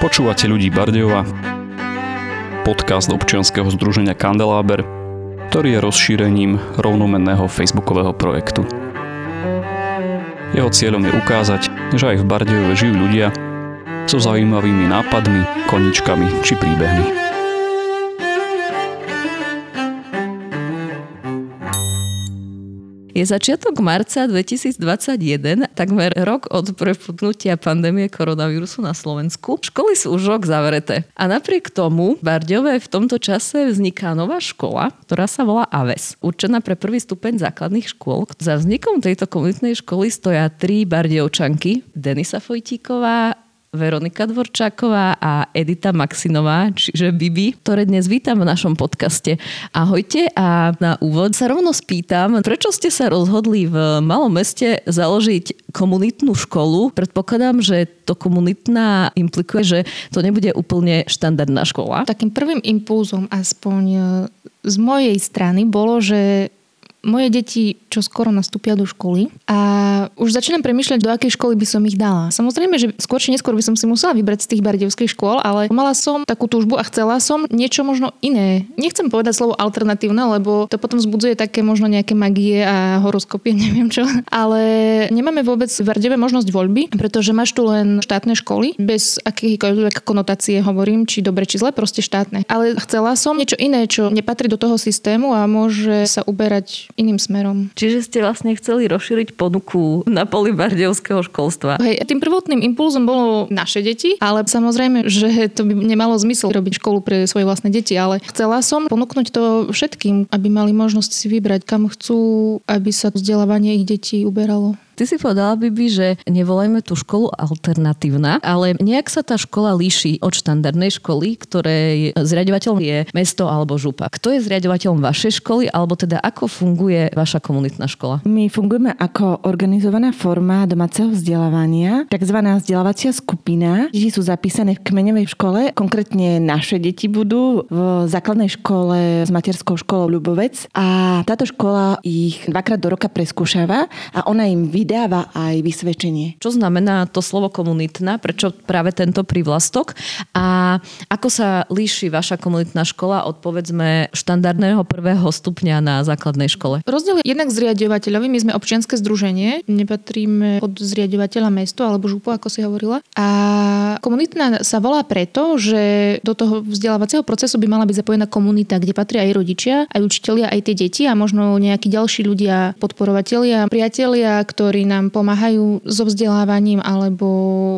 Počúvate ľudí Bardejova, podcast občianskeho združenia Kandeláber, ktorý je rozšírením rovnomenného facebookového projektu. Jeho cieľom je ukázať, že aj v Bardejove žijú ľudia so zaujímavými nápadmi, koničkami či príbehmi. Je začiatok marca 2021, takmer rok od preputnutia pandémie koronavírusu na Slovensku. Školy sú už rok zavreté. A napriek tomu v Bardiove v tomto čase vzniká nová škola, ktorá sa volá AVES, určená pre prvý stupeň základných škôl. Za vznikom tejto komunitnej školy stoja tri bardiovčanky. Denisa Fojtíková, Veronika Dvorčáková a Edita Maxinová, čiže Bibi, ktoré dnes vítam v našom podcaste. Ahojte a na úvod sa rovno spýtam, prečo ste sa rozhodli v malom meste založiť komunitnú školu? Predpokladám, že to komunitná implikuje, že to nebude úplne štandardná škola. Takým prvým impulzom aspoň e, z mojej strany bolo, že moje deti čo skoro nastúpia do školy a už začínam premýšľať, do akej školy by som ich dala. Samozrejme, že skôr či neskôr by som si musela vybrať z tých bardevských škôl, ale mala som takú túžbu a chcela som niečo možno iné. Nechcem povedať slovo alternatívne, lebo to potom vzbudzuje také možno nejaké magie a horoskopy, neviem čo. Ale nemáme vôbec v Bardeve možnosť voľby, pretože máš tu len štátne školy, bez akýchkoľvek konotácie hovorím, či dobre, či zle, proste štátne. Ale chcela som niečo iné, čo nepatrí do toho systému a môže sa uberať iným smerom. Čiže ste vlastne chceli rozšíriť ponuku na poli bardejovského školstva. Hej, tým prvotným impulzom bolo naše deti, ale samozrejme, že to by nemalo zmysel robiť školu pre svoje vlastné deti, ale chcela som ponúknuť to všetkým, aby mali možnosť si vybrať, kam chcú, aby sa vzdelávanie ich detí uberalo. Ty si povedala, Bibi, že nevolajme tú školu alternatívna, ale nejak sa tá škola líši od štandardnej školy, ktorej zriadovateľom je mesto alebo župa. Kto je zriadovateľom vašej školy, alebo teda ako funguje vaša komunitná škola? My fungujeme ako organizovaná forma domáceho vzdelávania, tzv. vzdelávacia skupina. Deti sú zapísané v kmeňovej škole, konkrétne naše deti budú v základnej škole s materskou školou Ľubovec a táto škola ich dvakrát do roka preskúšava a ona im vydá vydáva aj vysvedčenie. Čo znamená to slovo komunitná? Prečo práve tento prívlastok? A ako sa líši vaša komunitná škola od povedzme štandardného prvého stupňa na základnej škole? Rozdiel je jednak zriadovateľovi. My sme občianske združenie, nepatríme pod zriadovateľa mesto alebo župu, ako si hovorila. A komunitná sa volá preto, že do toho vzdelávacieho procesu by mala byť zapojená komunita, kde patria aj rodičia, aj učitelia, aj tie deti a možno nejakí ďalší ľudia, podporovatelia, priatelia, ktorí ktorí nám pomáhajú so vzdelávaním alebo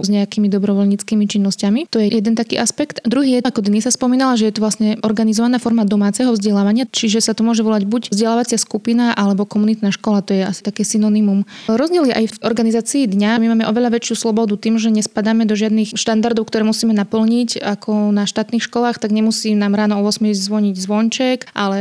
s nejakými dobrovoľníckými činnosťami. To je jeden taký aspekt. Druhý je, ako Denisa spomínala, že je to vlastne organizovaná forma domáceho vzdelávania, čiže sa to môže volať buď vzdelávacia skupina alebo komunitná škola, to je asi také synonymum. Rozdiel je aj v organizácii dňa. My máme oveľa väčšiu slobodu tým, že nespadáme do žiadnych štandardov, ktoré musíme naplniť ako na štátnych školách, tak nemusí nám ráno o 8 zvoniť zvonček, ale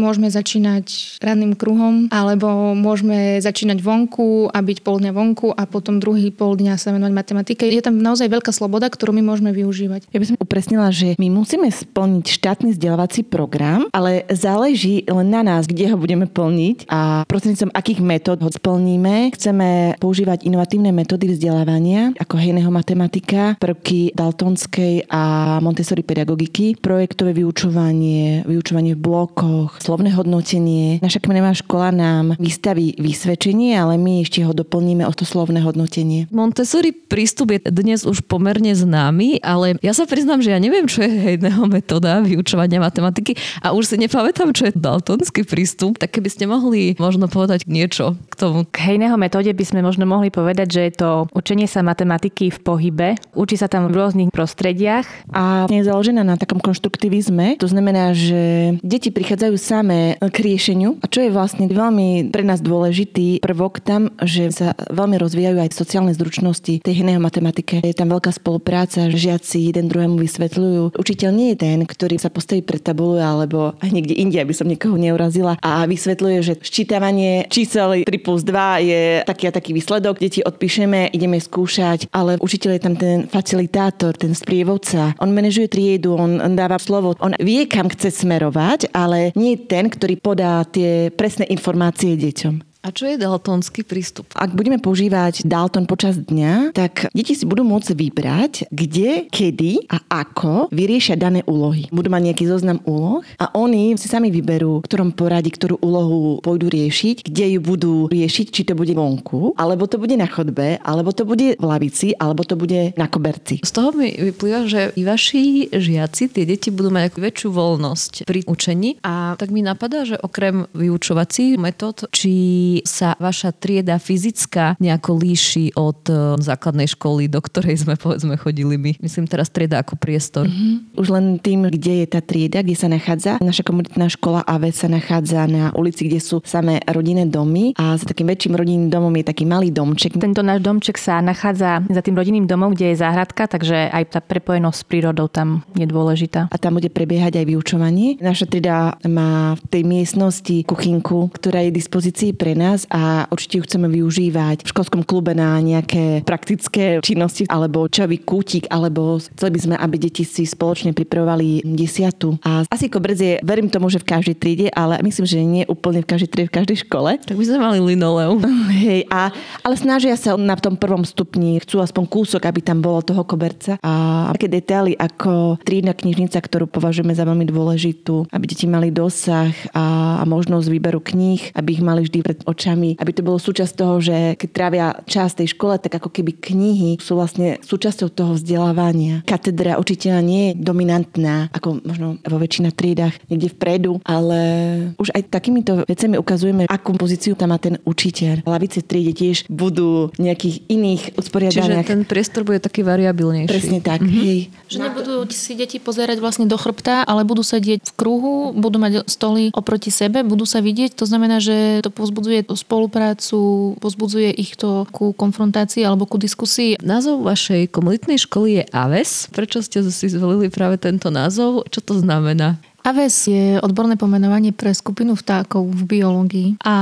môžeme začínať ranným kruhom alebo môžeme začínať vonku a byť pol dňa vonku a potom druhý pol dňa sa venovať matematike. Je tam naozaj veľká sloboda, ktorú my môžeme využívať. Ja by som upresnila, že my musíme splniť štátny vzdelávací program, ale záleží len na nás, kde ho budeme plniť a prostredníctvom akých metód ho splníme. Chceme používať inovatívne metódy vzdelávania, ako hejného matematika, prvky daltonskej a Montessori pedagogiky, projektové vyučovanie, vyučovanie v blokoch, slovné hodnotenie. Naša kmenová škola nám vystaví vysvedčenie, ale my ešte ho ho doplníme o to slovné hodnotenie. Montessori prístup je dnes už pomerne známy, ale ja sa priznám, že ja neviem, čo je hejného metóda vyučovania matematiky a už si nepamätám, čo je daltonský prístup, tak keby ste mohli možno povedať niečo k tomu. K hejného metóde by sme možno mohli povedať, že je to učenie sa matematiky v pohybe. Učí sa tam v rôznych prostrediach. A je založená na takom konštruktivizme. To znamená, že deti prichádzajú samé k riešeniu. A čo je vlastne veľmi pre nás dôležitý prvok tam, že sa veľmi rozvíjajú aj sociálne zručnosti tej hnej matematike. Je tam veľká spolupráca, žiaci jeden druhému vysvetľujú. Učiteľ nie je ten, ktorý sa postaví pred tabulu alebo aj niekde inde, aby som niekoho neurazila a vysvetľuje, že ščítavanie čísel 3 plus 2 je taký a taký výsledok, deti odpíšeme, ideme skúšať, ale učiteľ je tam ten facilitátor, ten sprievodca. On manažuje triedu, on dáva slovo, on vie, kam chce smerovať, ale nie je ten, ktorý podá tie presné informácie deťom. A čo je daltonský prístup? Ak budeme používať Dalton počas dňa, tak deti si budú môcť vybrať, kde, kedy a ako vyriešia dané úlohy. Budú mať nejaký zoznam úloh a oni si sami vyberú, v ktorom poradí, ktorú úlohu pôjdu riešiť, kde ju budú riešiť, či to bude vonku, alebo to bude na chodbe, alebo to bude v lavici, alebo to bude na koberci. Z toho mi vyplýva, že i vaši žiaci, tie deti budú mať väčšiu voľnosť pri učení a tak mi napadá, že okrem vyučovacích metód, či sa vaša trieda fyzická nejako líši od e, základnej školy, do ktorej sme povedzme chodili my. Myslím teraz trieda ako priestor. Mm-hmm. Už len tým, kde je tá trieda, kde sa nachádza. Naša komunitná škola AV sa nachádza na ulici, kde sú samé rodinné domy a za takým väčším rodinným domom je taký malý domček. Tento náš domček sa nachádza za tým rodinným domom, kde je záhradka, takže aj tá prepojenosť s prírodou tam je dôležitá. A tam bude prebiehať aj vyučovanie. Naša trieda má v tej miestnosti kuchynku, ktorá je v dispozícii pre nás a určite ju chceme využívať v školskom klube na nejaké praktické činnosti alebo čavý kútik, alebo chceli by sme, aby deti si spoločne pripravovali desiatu. A asi koberec je, verím tomu, že v každej triede, ale myslím, že nie úplne v každej triede, v každej škole. Tak by sme mali linoleum. Hej, a, ale snažia sa na tom prvom stupni, chcú aspoň kúsok, aby tam bolo toho koberca. A také detaily ako trídna knižnica, ktorú považujeme za veľmi dôležitú, aby deti mali dosah a, a možnosť výberu kníh, aby ich mali vždy pred očami, aby to bolo súčasť toho, že keď trávia čas tej škole, tak ako keby knihy sú vlastne súčasťou toho vzdelávania. Katedra učiteľa nie je dominantná, ako možno vo väčšina triedách niekde vpredu, ale už aj takýmito vecami ukazujeme, akú pozíciu tam má ten učiteľ. Lavice triede tiež budú nejakých iných usporiadaniach. Čiže ten priestor bude taký variabilnejší. Presne tak, mm-hmm. hej. Že nebudú si deti pozerať vlastne do chrbta, ale budú sedieť v kruhu, budú mať stoly oproti sebe, budú sa vidieť. To znamená, že to pozbudzuje spoluprácu, pozbudzuje ich to ku konfrontácii alebo ku diskusii. Názov vašej komunitnej školy je AVES. Prečo ste si zvolili práve tento názov? Čo to znamená? Aves je odborné pomenovanie pre skupinu vtákov v biológii a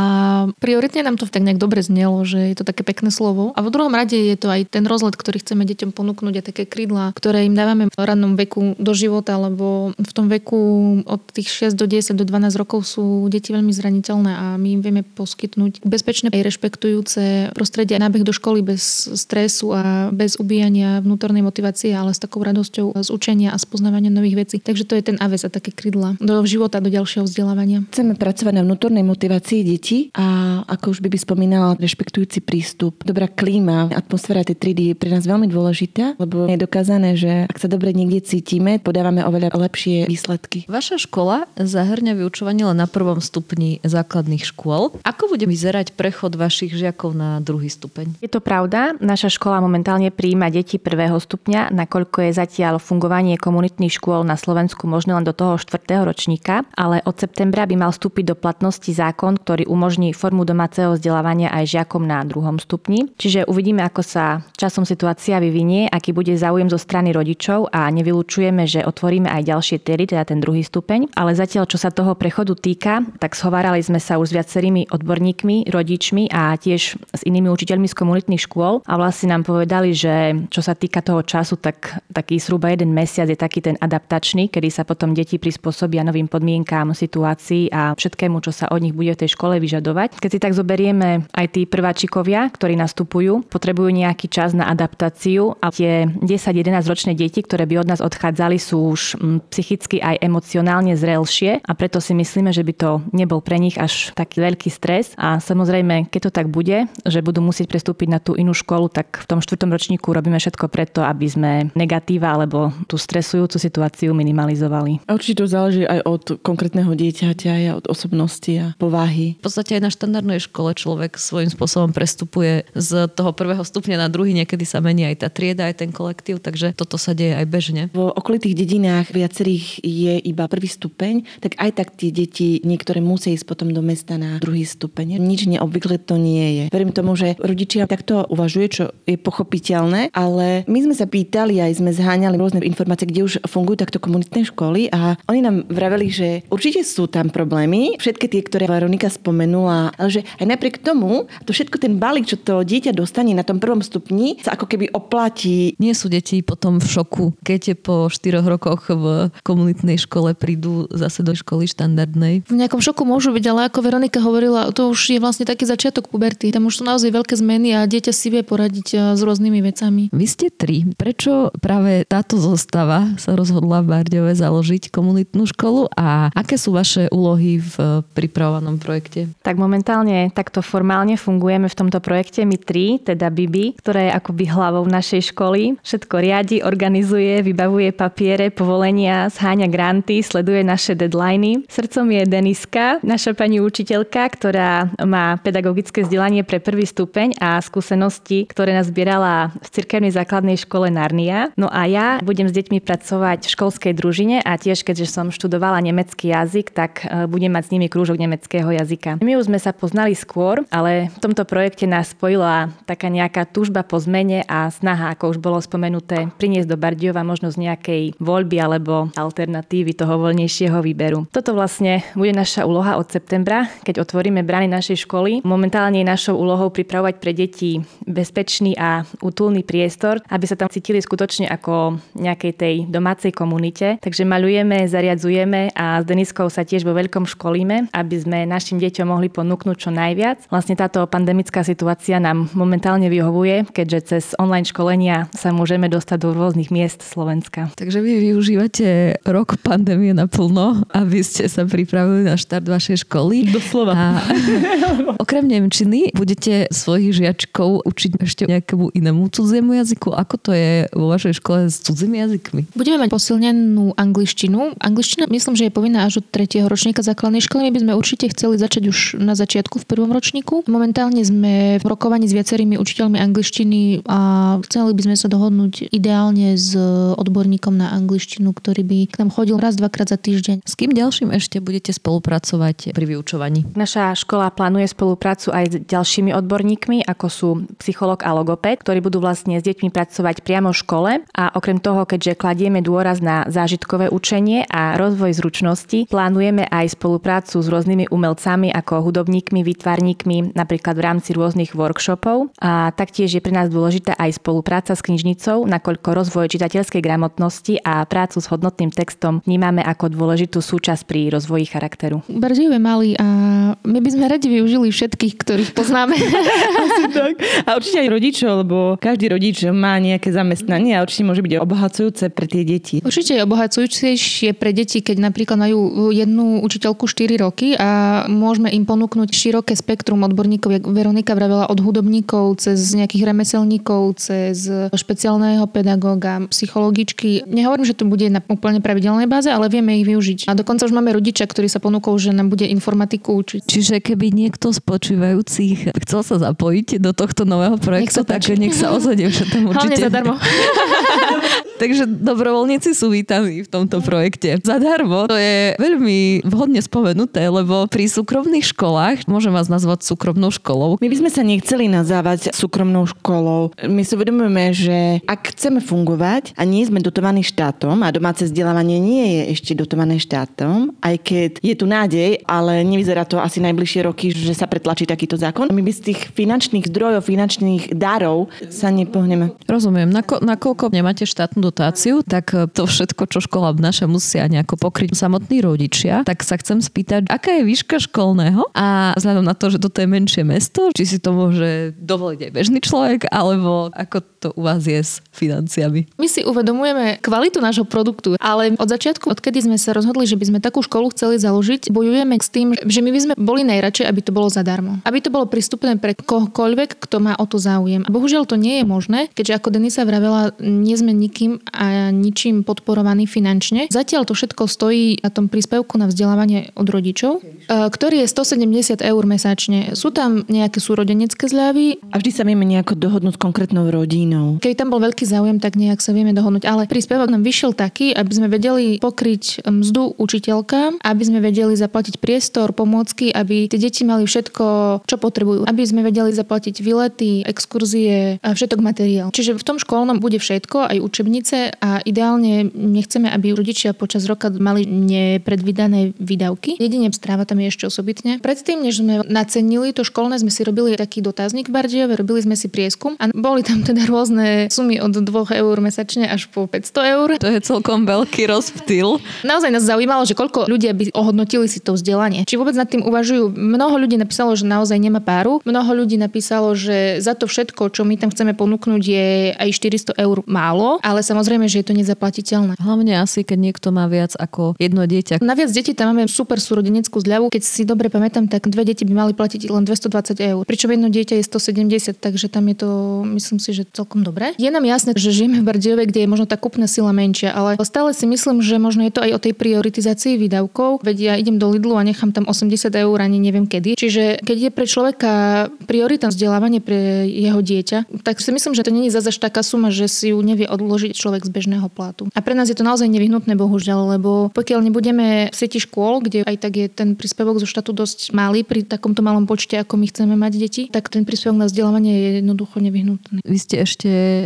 prioritne nám to tak nejak dobre znelo, že je to také pekné slovo. A v druhom rade je to aj ten rozlet, ktorý chceme deťom ponúknuť a také krídla, ktoré im dávame v rannom veku do života, lebo v tom veku od tých 6 do 10 do 12 rokov sú deti veľmi zraniteľné a my im vieme poskytnúť bezpečné aj rešpektujúce prostredie nábeh do školy bez stresu a bez ubíjania vnútornej motivácie, ale s takou radosťou z učenia a spoznávania nových vecí. Takže to je ten Aves a také krídla krídla do života, do ďalšieho vzdelávania. Chceme pracovať na vnútornej motivácii detí a ako už by by spomínala, rešpektujúci prístup, dobrá klíma, atmosféra tej triedy je pre nás veľmi dôležitá, lebo je dokázané, že ak sa dobre niekde cítime, podávame oveľa lepšie výsledky. Vaša škola zahrňa vyučovanie len na prvom stupni základných škôl. Ako bude vyzerať prechod vašich žiakov na druhý stupeň? Je to pravda. Naša škola momentálne prijíma deti prvého stupňa, nakoľko je zatiaľ fungovanie komunitných škôl na Slovensku možné len do toho 4 ročníka, ale od septembra by mal vstúpiť do platnosti zákon, ktorý umožní formu domáceho vzdelávania aj žiakom na druhom stupni. Čiže uvidíme, ako sa časom situácia vyvinie, aký bude záujem zo strany rodičov a nevylučujeme, že otvoríme aj ďalšie téry, teda ten druhý stupeň. Ale zatiaľ, čo sa toho prechodu týka, tak schovárali sme sa už s viacerými odborníkmi, rodičmi a tiež s inými učiteľmi z komunitných škôl a vlastne nám povedali, že čo sa týka toho času, tak taký zhruba jeden mesiac je taký ten adaptačný, kedy sa potom deti prispôsobia prispôsobia novým podmienkám, situácii a všetkému, čo sa od nich bude v tej škole vyžadovať. Keď si tak zoberieme, aj tí prváčikovia, ktorí nastupujú, potrebujú nejaký čas na adaptáciu a tie 10-11 ročné deti, ktoré by od nás odchádzali, sú už mm, psychicky aj emocionálne zrelšie a preto si myslíme, že by to nebol pre nich až taký veľký stres a samozrejme, keď to tak bude, že budú musieť prestúpiť na tú inú školu, tak v tom štvrtom ročníku robíme všetko preto, aby sme negatíva alebo tú stresujúcu situáciu minimalizovali. Určite to záleží aj od konkrétneho dieťaťa, aj od osobnosti a povahy. V podstate aj na štandardnej škole človek svojím spôsobom prestupuje z toho prvého stupňa na druhý, niekedy sa mení aj tá trieda, aj ten kolektív, takže toto sa deje aj bežne. V okolitých dedinách viacerých je iba prvý stupeň, tak aj tak tie deti niektoré musia ísť potom do mesta na druhý stupeň. Nič neobvykle to nie je. Verím tomu, že rodičia takto uvažuje, čo je pochopiteľné, ale my sme sa pýtali aj sme zháňali rôzne informácie, kde už fungujú takto komunitné školy a oni nám nám vraveli, že určite sú tam problémy, všetky tie, ktoré Veronika spomenula, ale že aj napriek tomu, to všetko ten balík, čo to dieťa dostane na tom prvom stupni, sa ako keby oplatí. Nie sú deti potom v šoku, keď po 4 rokoch v komunitnej škole prídu zase do školy štandardnej. V nejakom šoku môžu byť, ale ako Veronika hovorila, to už je vlastne taký začiatok puberty. Tam už sú naozaj veľké zmeny a dieťa si vie poradiť eh, s rôznymi vecami. Vy ste tri. Prečo práve táto zostava sa rozhodla v Bardiove založiť komunitnú školu a aké sú vaše úlohy v pripravovanom projekte? Tak momentálne takto formálne fungujeme v tomto projekte my tri, teda Bibi, ktorá je akoby hlavou našej školy. Všetko riadi, organizuje, vybavuje papiere, povolenia, zháňa granty, sleduje naše deadliny. Srdcom je Deniska, naša pani učiteľka, ktorá má pedagogické vzdelanie pre prvý stupeň a skúsenosti, ktoré nás zbierala v cirkevnej základnej škole Narnia. No a ja budem s deťmi pracovať v školskej družine a tiež keďže som študovala nemecký jazyk, tak e, budem mať s nimi krúžok nemeckého jazyka. My už sme sa poznali skôr, ale v tomto projekte nás spojila taká nejaká túžba po zmene a snaha, ako už bolo spomenuté, priniesť do Bardiova možnosť nejakej voľby alebo alternatívy toho voľnejšieho výberu. Toto vlastne bude naša úloha od septembra, keď otvoríme brány našej školy. Momentálne je našou úlohou pripravovať pre deti bezpečný a útulný priestor, aby sa tam cítili skutočne ako nejakej tej domácej komunite. Takže maľujeme, zariadzujeme a s Deniskou sa tiež vo veľkom školíme, aby sme našim deťom mohli ponúknuť čo najviac. Vlastne táto pandemická situácia nám momentálne vyhovuje, keďže cez online školenia sa môžeme dostať do rôznych miest Slovenska. Takže vy využívate rok pandémie naplno, aby ste sa pripravili na štart vašej školy. Doslova. A okrem Nemčiny budete svojich žiačkov učiť ešte nejakému inému cudziemu jazyku? Ako to je vo vašej škole s cudzími jazykmi? Budeme mať posilnenú angličtinu. Angličtina myslím, že je povinná až od 3. ročníka základnej školy. My by sme určite chceli začať už na začiatku v prvom ročníku. Momentálne sme v rokovaní s viacerými učiteľmi angličtiny a chceli by sme sa dohodnúť ideálne s odborníkom na angličtinu, ktorý by k nám chodil raz, dvakrát za týždeň. S kým ďalším ešte budete spolupracovať pri vyučovaní? Naša škola plánuje spoluprácu aj s ďalšími odborníkmi, ako sú psycholog a logoped, ktorí budú vlastne s deťmi pracovať priamo v škole a okrem toho, keďže kladieme dôraz na zážitkové učenie a rozvoj zručnosti, plánujeme aj spoluprácu s rôznymi umelcami ako hudobníkmi, výtvarníkmi, napríklad v rámci rôznych workshopov. A taktiež je pre nás dôležitá aj spolupráca s knižnicou, nakoľko rozvoj čitateľskej gramotnosti a prácu s hodnotným textom vnímame ako dôležitú súčasť pri rozvoji charakteru. Bardejov je malý a my by sme radi využili všetkých, ktorých poznáme. Asi tak. A určite aj rodičov, lebo každý rodič má nejaké zamestnanie a určite môže byť obohacujúce pre tie deti. Určite je obohacujúcejšie pre deti, keď napríklad majú jednu učiteľku 4 roky a môžeme im ponúknuť široké spektrum odborníkov, jak Veronika vravela, od hudobníkov cez nejakých remeselníkov, cez špeciálneho pedagóga, psychologičky. Nehovorím, že to bude na úplne pravidelnej báze, ale vieme ich využiť. A dokonca už máme rodiča, ktorí sa ponúkol, že nám bude informatiku učiť. Čiže keby niekto z počúvajúcich chcel sa zapojiť do tohto nového projektu, Nech tak nech sa ozvedie, že tam Hlavne určite. zadarmo. Takže dobrovoľníci sú vítaní v tomto projekte. Zadarmo to je veľmi vhodne spomenuté, lebo pri súkromných školách, môžem vás nazvať súkromnou školou, My by sme sa nechceli nazávať súkromnou školou. My si uvedomujeme, že ak chceme fungovať a nie sme dotovaní štátom a domáce vzdelávanie nie je ešte dotované štátom, aj keď je tu nádej, ale nevyzerá to asi najbližšie roky, že sa pretlačí takýto zákon. My by z tých finančných zdrojov, finančných darov sa nepohneme. Rozumiem, Nako, nakoľko nemáte štátnu dotáciu, tak e, to všetko, čo škola obnáša, musia nejako pokryť samotní rodičia. Tak sa chcem spýtať, aká je výška školného a vzhľadom na to, že toto je menšie mesto, či si to môže dovoliť aj bežný človek, alebo ako to u vás je s financiami. My si uvedomujeme kvalitu nášho produktu, ale od začiatku, odkedy sme sa rozhodli, že by sme takú školu chceli založiť, bojujeme s tým, že my by sme boli najradšej, aby to bolo zadarmo. Aby to bolo prístupné pre kohokoľvek, kto má o to záujem. A bohužiaľ to nie je možné, keďže ako Denisa vravela, nie sme nikým a ničím podporovaní finančne. Zatiaľ to všetko stojí na tom príspevku na vzdelávanie od rodičov, e, ktorý je 170 eur mesačne. Sú tam nejaké súrodenecké zľavy, A vždy sa vieme nejako dohodnúť s konkrétnou rodinou. Rodinou. Keď tam bol veľký záujem, tak nejak sa vieme dohodnúť. Ale príspevok nám vyšiel taký, aby sme vedeli pokryť mzdu učiteľka, aby sme vedeli zaplatiť priestor, pomôcky, aby tie deti mali všetko, čo potrebujú. Aby sme vedeli zaplatiť výlety, exkurzie a všetok materiál. Čiže v tom školnom bude všetko, aj učebnice a ideálne nechceme, aby rodičia počas roka mali nepredvídané výdavky. Jedine stráva tam je ešte osobitne. Predtým, než sme nacenili to školné, sme si robili taký dotazník v Bardiove, robili sme si prieskum a boli tam teda rôzne sumy od 2 eur mesačne až po 500 eur. To je celkom veľký rozptyl. Naozaj nás zaujímalo, že koľko ľudia by ohodnotili si to vzdelanie. Či vôbec nad tým uvažujú. Mnoho ľudí napísalo, že naozaj nemá páru. Mnoho ľudí napísalo, že za to všetko, čo my tam chceme ponúknuť, je aj 400 eur málo, ale samozrejme, že je to nezaplatiteľné. Hlavne asi, keď niekto má viac ako jedno dieťa. Naviac deti tam máme super súrodeneckú zľavu. Keď si dobre pamätám, tak dve deti by mali platiť len 220 eur. Pričom jedno dieťa je 170, takže tam je to, myslím si, že celkom dobré. Je nám jasné, že žijeme v Bardiove, kde je možno tá kupná sila menšia, ale stále si myslím, že možno je to aj o tej prioritizácii výdavkov. Veď ja idem do Lidlu a nechám tam 80 eur ani neviem kedy. Čiže keď je pre človeka priorita vzdelávanie pre jeho dieťa, tak si myslím, že to je zase taká suma, že si ju nevie odložiť človek z bežného platu. A pre nás je to naozaj nevyhnutné, bohužiaľ, lebo pokiaľ nebudeme v sieti škôl, kde aj tak je ten príspevok zo štátu dosť malý pri takomto malom počte, ako my chceme mať deti, tak ten príspevok na vzdelávanie je jednoducho nevyhnutný. Vy ste ešte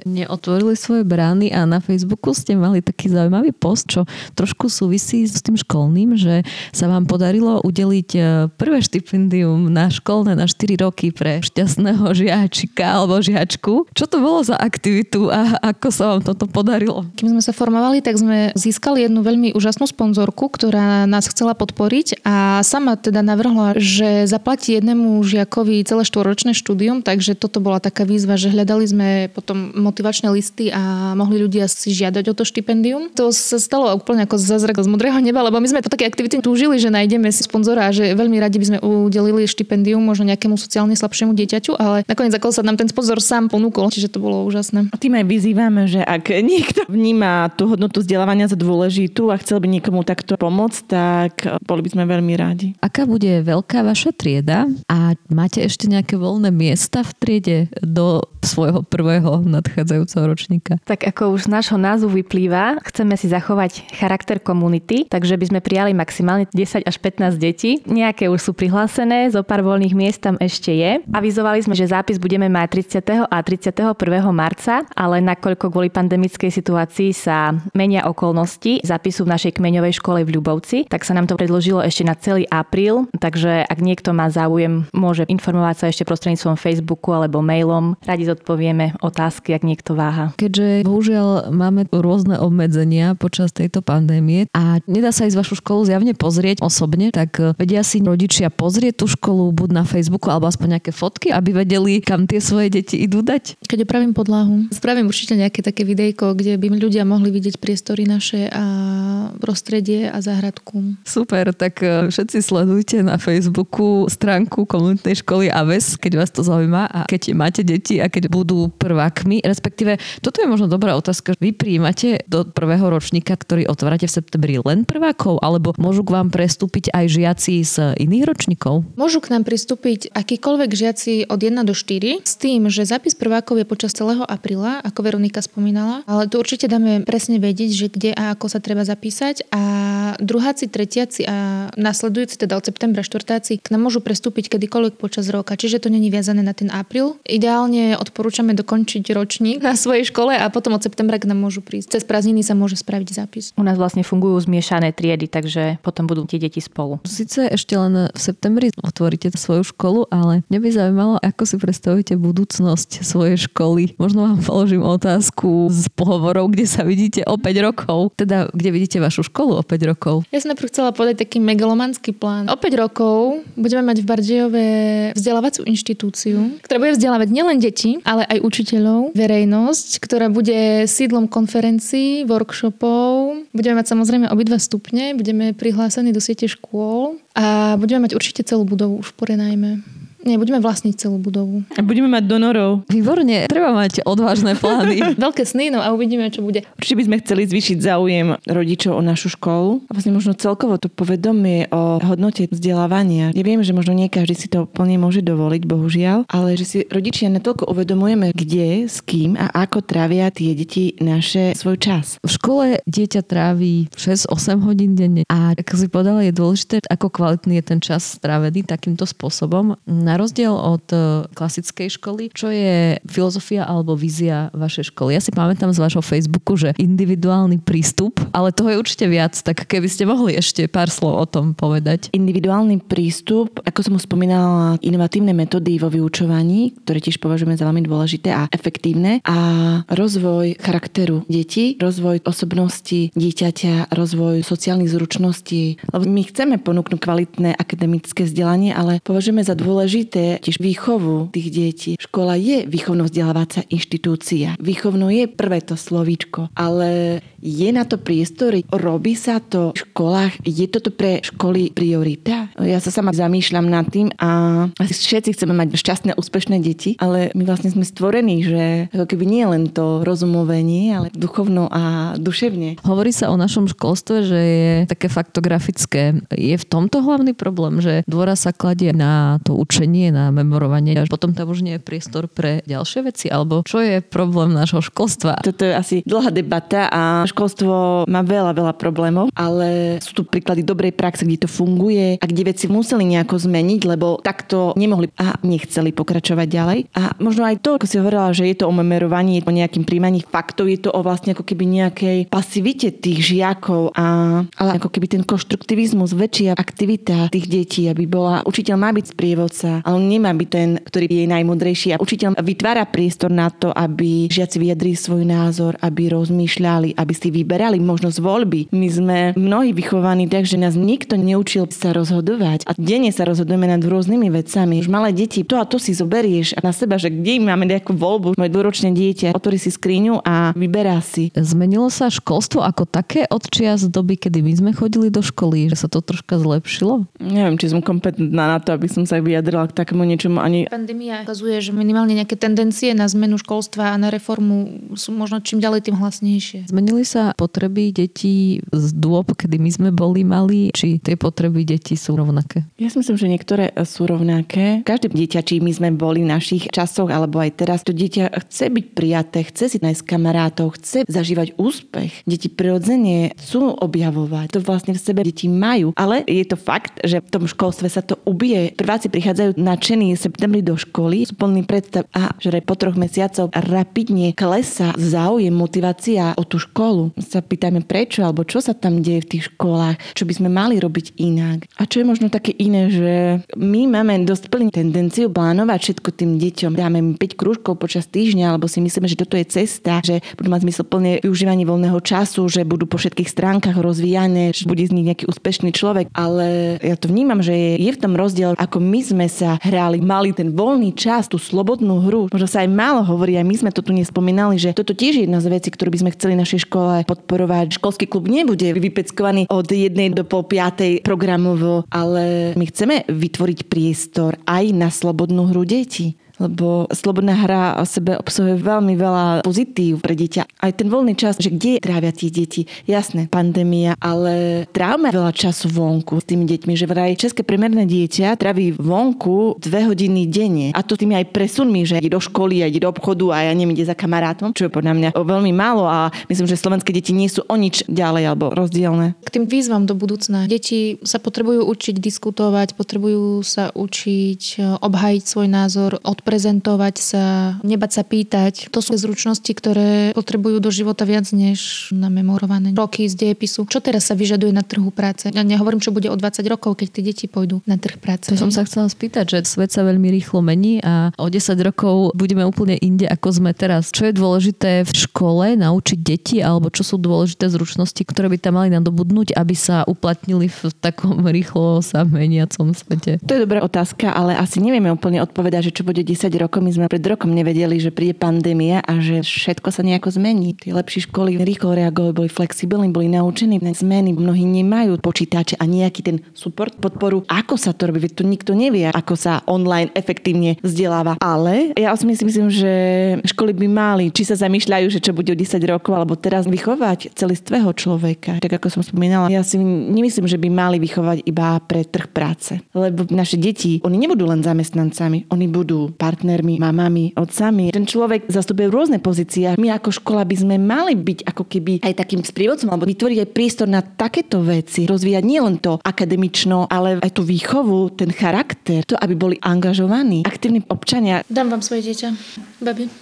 neotvorili svoje brány a na Facebooku ste mali taký zaujímavý post, čo trošku súvisí s tým školným, že sa vám podarilo udeliť e, prvé štipendium na školné na 4 roky pre šťastného žiačika alebo žiačku. Čo to bolo za aktivitu a ako sa vám toto podarilo? Kým sme sa formovali, tak sme získali jednu veľmi úžasnú sponzorku, ktorá nás chcela podporiť a sama teda navrhla, že zaplatí jednému žiakovi celé štvoročné štúdium, takže toto bola taká výzva, že hľadali sme potom motivačné listy a mohli ľudia si žiadať o to štipendium. To sa stalo úplne ako zázrak z modrého neba, lebo my sme po také aktivity túžili, že nájdeme si sponzora a že veľmi radi by sme udelili štipendium možno nejakému sociálne slabšiemu dieťaťu, ale nakoniec ako sa nám ten sponzor sám ponúkol, čiže to bolo úžasné. A tým aj vyzývame, že ak niekto vníma tú hodnotu vzdelávania za dôležitú a chcel by niekomu takto pomôcť, tak boli by sme veľmi rádi. Aká bude veľká vaša trieda a máte ešte nejaké voľné miesta v triede do svojho prvého nadchádzajúceho ročníka? Tak ako už z nášho názvu vyplýva, chceme si zachovať charakter komunity, takže by sme prijali maximálne 10 až 15 detí. Nejaké už sú prihlásené, zo pár voľných miest tam ešte je. Avizovali sme, že zápis budeme mať 30. a 31. marca, ale nakoľko kvôli pandemickej situácii sa menia okolnosti zápisu v našej kmeňovej škole v Ľubovci, tak sa nám to predložilo ešte na celý apríl, takže ak niekto má záujem, môže informovať sa ešte prostredníctvom Facebooku alebo mailom. Radi zodpovieme otázky, ak niekto váha. Keďže bohužiaľ máme rôzne obmedzenia počas tejto pandémie a nedá sa ísť vašu školu zjavne pozrieť osobne, tak vedia si rodičia pozrieť tú školu buď na Facebooku alebo aspoň nejaké fotky, aby vedeli, kam tie svoje deti idú dať? Keď opravím podlahu, spravím určite nejaké také videjko, kde by ľudia mohli vidieť priestory naše a prostredie a záhradku. Super, tak e, všetci sledujte na Facebooku stránku komunitnej školy AVES, keď vás to zaujíma a keď máte deti a keď budú prvákmi, respektíve toto je možno dobrá otázka. Vy príjmate do prvého ročníka, ktorý otvárate v septembri len prvákov, alebo môžu k vám prestúpiť aj žiaci z iných ročníkov? Môžu k nám pristúpiť akýkoľvek žiaci od 1 do 4 s tým, že zápis prvákov je počas celého apríla, ako Veronika spomínala, ale tu určite dáme presne vedieť, že kde a ako sa treba zapísať a druháci, tretiaci a nasledujúci, teda od septembra štvrtáci, k nám môžu prestúpiť kedykoľvek počas roka, čiže to není viazané na ten apríl. Ideálne odporúčame dokončiť ročník na svojej škole a potom od septembra k nám môžu prísť. Cez prázdniny sa môže spraviť zápis. U nás vlastne fungujú zmiešané triedy, takže potom budú tie deti spolu. Sice ešte len v septembri otvoríte svoju školu, ale mňa by zaujímalo, ako si predstavíte budúcnosť svojej školy. Možno vám položím otázku z pohovorov, kde sa vidíte o 5 rokov. Teda, kde vidíte vašu školu o 5 rokov. Ja som najprv chcela povedať taký megalomanský plán. O 5 rokov budeme mať v Bardejove vzdelávaciu inštitúciu, ktorá bude vzdelávať nielen deti, ale aj učiteľov, verejnosť, ktorá bude sídlom konferencií, workshopov. Budeme mať samozrejme obidva stupne, budeme prihlásení do siete škôl a budeme mať určite celú budovu už porenajme. Nie, budeme vlastniť celú budovu. A budeme mať donorov. Výborne, treba mať odvážne plány. Veľké sny, no a uvidíme, čo bude. Určite by sme chceli zvýšiť záujem rodičov o našu školu a vlastne možno celkovo to povedomie o hodnote vzdelávania. Ja viem, že možno nie každý si to plne môže dovoliť, bohužiaľ, ale že si rodičia natoľko uvedomujeme, kde, s kým a ako trávia tie deti naše svoj čas. V škole dieťa tráví 6-8 hodín denne a ako si povedala, je dôležité, ako kvalitný je ten čas strávený takýmto spôsobom. Na rozdiel od e, klasickej školy, čo je filozofia alebo vízia vašej školy. Ja si pamätám z vášho Facebooku, že individuálny prístup, ale toho je určite viac, tak keby ste mohli ešte pár slov o tom povedať. Individuálny prístup, ako som už spomínala, inovatívne metódy vo vyučovaní, ktoré tiež považujeme za veľmi dôležité a efektívne a rozvoj charakteru detí, rozvoj osobnosti dieťaťa, rozvoj sociálnych zručností. Lebo my chceme ponúknuť kvalitné akademické vzdelanie, ale považujeme za dôležité tiež výchovu tých detí. Škola je výchovno-vzdelávacia inštitúcia. Výchovno je prvé to slovíčko, ale je na to priestor? Robí sa to v školách? Je toto pre školy priorita? Ja sa sama zamýšľam nad tým a všetci chceme mať šťastné, úspešné deti, ale my vlastne sme stvorení, že ako keby nie len to rozumové nie, ale duchovno a duševne. Hovorí sa o našom školstve, že je také faktografické. Je v tomto hlavný problém, že dôra sa kladie na to učenie, na memorovanie a potom tam už nie je priestor pre ďalšie veci? Alebo čo je problém nášho školstva? Toto je asi dlhá debata a školstvo má veľa, veľa problémov, ale sú tu príklady dobrej praxe, kde to funguje a kde veci museli nejako zmeniť, lebo takto nemohli a nechceli pokračovať ďalej. A možno aj to, ako si hovorila, že je to o memerovaní, o nejakým príjmaní faktov, je to o vlastne ako keby nejakej pasivite tých žiakov, a, ale ako keby ten konštruktivizmus, väčšia aktivita tých detí, aby bola, učiteľ má byť sprievodca, ale nemá byť ten, ktorý je najmudrejší a učiteľ vytvára priestor na to, aby žiaci vyjadrili svoj názor, aby rozmýšľali, aby si vyberali možnosť voľby. My sme mnohí vychovaní tak, že nás nikto neučil sa rozhodovať a denne sa rozhodujeme nad rôznymi vecami. Už malé deti, to a to si zoberieš na seba, že kde im máme nejakú voľbu. Moje dvoročné dieťa otvorí si skriňu a vyberá si. Zmenilo sa školstvo ako také od čias doby, kedy my sme chodili do školy, že sa to troška zlepšilo? Neviem, či som kompetentná na to, aby som sa vyjadrila k takému niečomu ani... Pandémia ukazuje, že minimálne nejaké tendencie na zmenu školstva a na reformu sú možno čím ďalej tým hlasnejšie. Zmenili sa potreby detí z dôb, kedy my sme boli malí, či tie potreby detí sú rovnaké? Ja si myslím, že niektoré sú rovnaké. Každé dieťa, či my sme boli v našich časoch, alebo aj teraz, to dieťa chce byť prijaté, chce si nájsť kamarátov, chce zažívať úspech. Deti prirodzene chcú objavovať. To vlastne v sebe deti majú. Ale je to fakt, že v tom školstve sa to ubije. Prváci prichádzajú nadšení v septembri do školy, sú plný predstav a že po troch mesiacoch rapidne klesa záujem, motivácia o tú školu. Sa pýtame prečo, alebo čo sa tam deje v tých školách, čo by sme mali robiť inak. A čo je možno také iné, že my máme dosť plný tendenciu plánovať všetko tým deťom. Dáme im 5 krúžkov počas týždňa, alebo si myslíme, že toto je cesta, že budú mať zmysel plne využívanie voľného času, že budú po všetkých stránkach rozvíjane, že bude z nich nejaký úspešný človek. Ale ja to vnímam, že je, je v tom rozdiel, ako my sme sa hrali, mali ten voľný čas, tú slobodnú hru. Možno sa aj málo hovorí, aj my sme to tu nespomínali, že toto tiež je jedna z vecí, ktorú by sme chceli našej škole podporovať. Školský klub nebude vypeckovaný od jednej do pol piatej programovo, ale my chceme vytvoriť priestor aj na slobodnú hru detí lebo slobodná hra o sebe obsahuje veľmi veľa pozitív pre dieťa. Aj ten voľný čas, že kde trávia tie deti. Jasné, pandémia, ale trávame veľa času vonku s tými deťmi, že vraj české priemerné dieťa tráví vonku dve hodiny denne. A to tými aj presunmi, že ide do školy, ide do obchodu a ja neviem, ide za kamarátom, čo je podľa mňa veľmi málo a myslím, že slovenské deti nie sú o nič ďalej alebo rozdielne. K tým výzvam do budúcna. Deti sa potrebujú učiť diskutovať, potrebujú sa učiť e, obhajiť svoj názor, od odprezentovať sa, nebať sa pýtať. To sú zručnosti, ktoré potrebujú do života viac než na memorované roky z dejepisu. Čo teraz sa vyžaduje na trhu práce? Ja nehovorím, čo bude o 20 rokov, keď tie deti pôjdu na trh práce. To som sa chcela spýtať, že svet sa veľmi rýchlo mení a o 10 rokov budeme úplne inde, ako sme teraz. Čo je dôležité v škole naučiť deti, alebo čo sú dôležité zručnosti, ktoré by tam mali nadobudnúť, aby sa uplatnili v takom rýchlo sa meniacom svete? To je dobrá otázka, ale asi nevieme úplne odpovedať, že čo bude 10 10 rokov. My sme pred rokom nevedeli, že príde pandémia a že všetko sa nejako zmení. Tie lepšie školy rýchlo reagovali, boli flexibilní, boli naučení na zmeny. Mnohí nemajú počítače a nejaký ten support, podporu. Ako sa to robí? Veď to nikto nevie, ako sa online efektívne vzdeláva. Ale ja si myslím, že školy by mali, či sa zamýšľajú, že čo bude o 10 rokov, alebo teraz vychovať celistvého človeka. Tak ako som spomínala, ja si nemyslím, že by mali vychovať iba pre trh práce. Lebo naše deti, oni nebudú len zamestnancami, oni budú partnermi, mamami, otcami. Ten človek zastupuje rôzne pozície. My ako škola by sme mali byť ako keby aj takým sprievodcom alebo vytvoriť aj priestor na takéto veci. Rozvíjať nielen to akademično, ale aj tú výchovu, ten charakter, to, aby boli angažovaní, aktívni občania. Dám vám svoje dieťa, babi.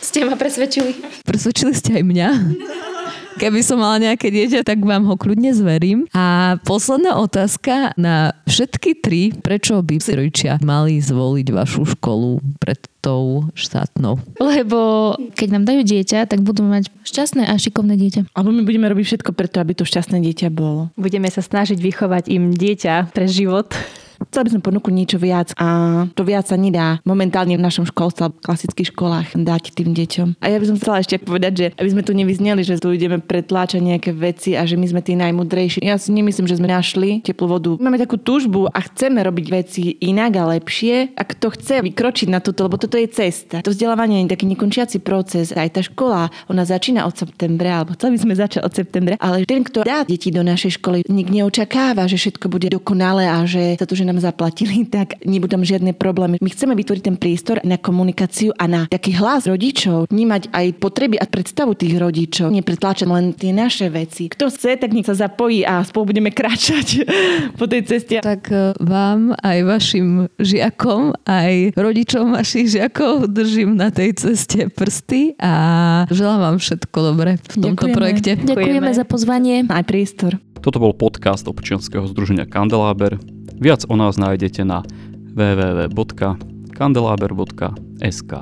Ste ma presvedčili. Presvedčili ste aj mňa. Keby som mala nejaké dieťa, tak vám ho kľudne zverím. A posledná otázka na všetky tri. Prečo by si rodičia mali zvoliť vašu školu pred tou štátnou? Lebo keď nám dajú dieťa, tak budú mať šťastné a šikovné dieťa. Alebo my budeme robiť všetko preto, aby to šťastné dieťa bolo. Budeme sa snažiť vychovať im dieťa pre život. Chcela by som ponúknuť niečo viac a to viac sa nedá momentálne v našom školstve alebo klasických školách dať tým deťom. A ja by som chcela ešte povedať, že aby sme tu nevyzneli, že tu ideme pretláčať nejaké veci a že my sme tí najmudrejší. Ja si nemyslím, že sme našli teplú vodu. Máme takú túžbu a chceme robiť veci inak a lepšie. A kto chce vykročiť na toto, lebo toto je cesta. To vzdelávanie je taký nekončiaci proces. Aj tá škola, ona začína od septembra, alebo chceli by sme začať od septembra, ale ten, kto dá deti do našej školy, nik neočakáva, že všetko bude dokonalé a že sa to, že nám zaplatili, tak nebudú tam žiadne problémy. My chceme vytvoriť ten priestor na komunikáciu a na taký hlas rodičov, vnímať aj potreby a predstavu tých rodičov, nepretláčať len tie naše veci. Kto chce, tak nech sa zapojí a spolu budeme kráčať po tej ceste. Tak e, vám aj vašim žiakom, aj rodičom vašich žiakov držím na tej ceste prsty a želám vám všetko dobré v tomto Ďakujeme. projekte. Ďakujeme za pozvanie. Aj priestor. Toto bol podcast občianskeho združenia Kandeláber. Viac o nás nájdete na www.kandelaber.sk.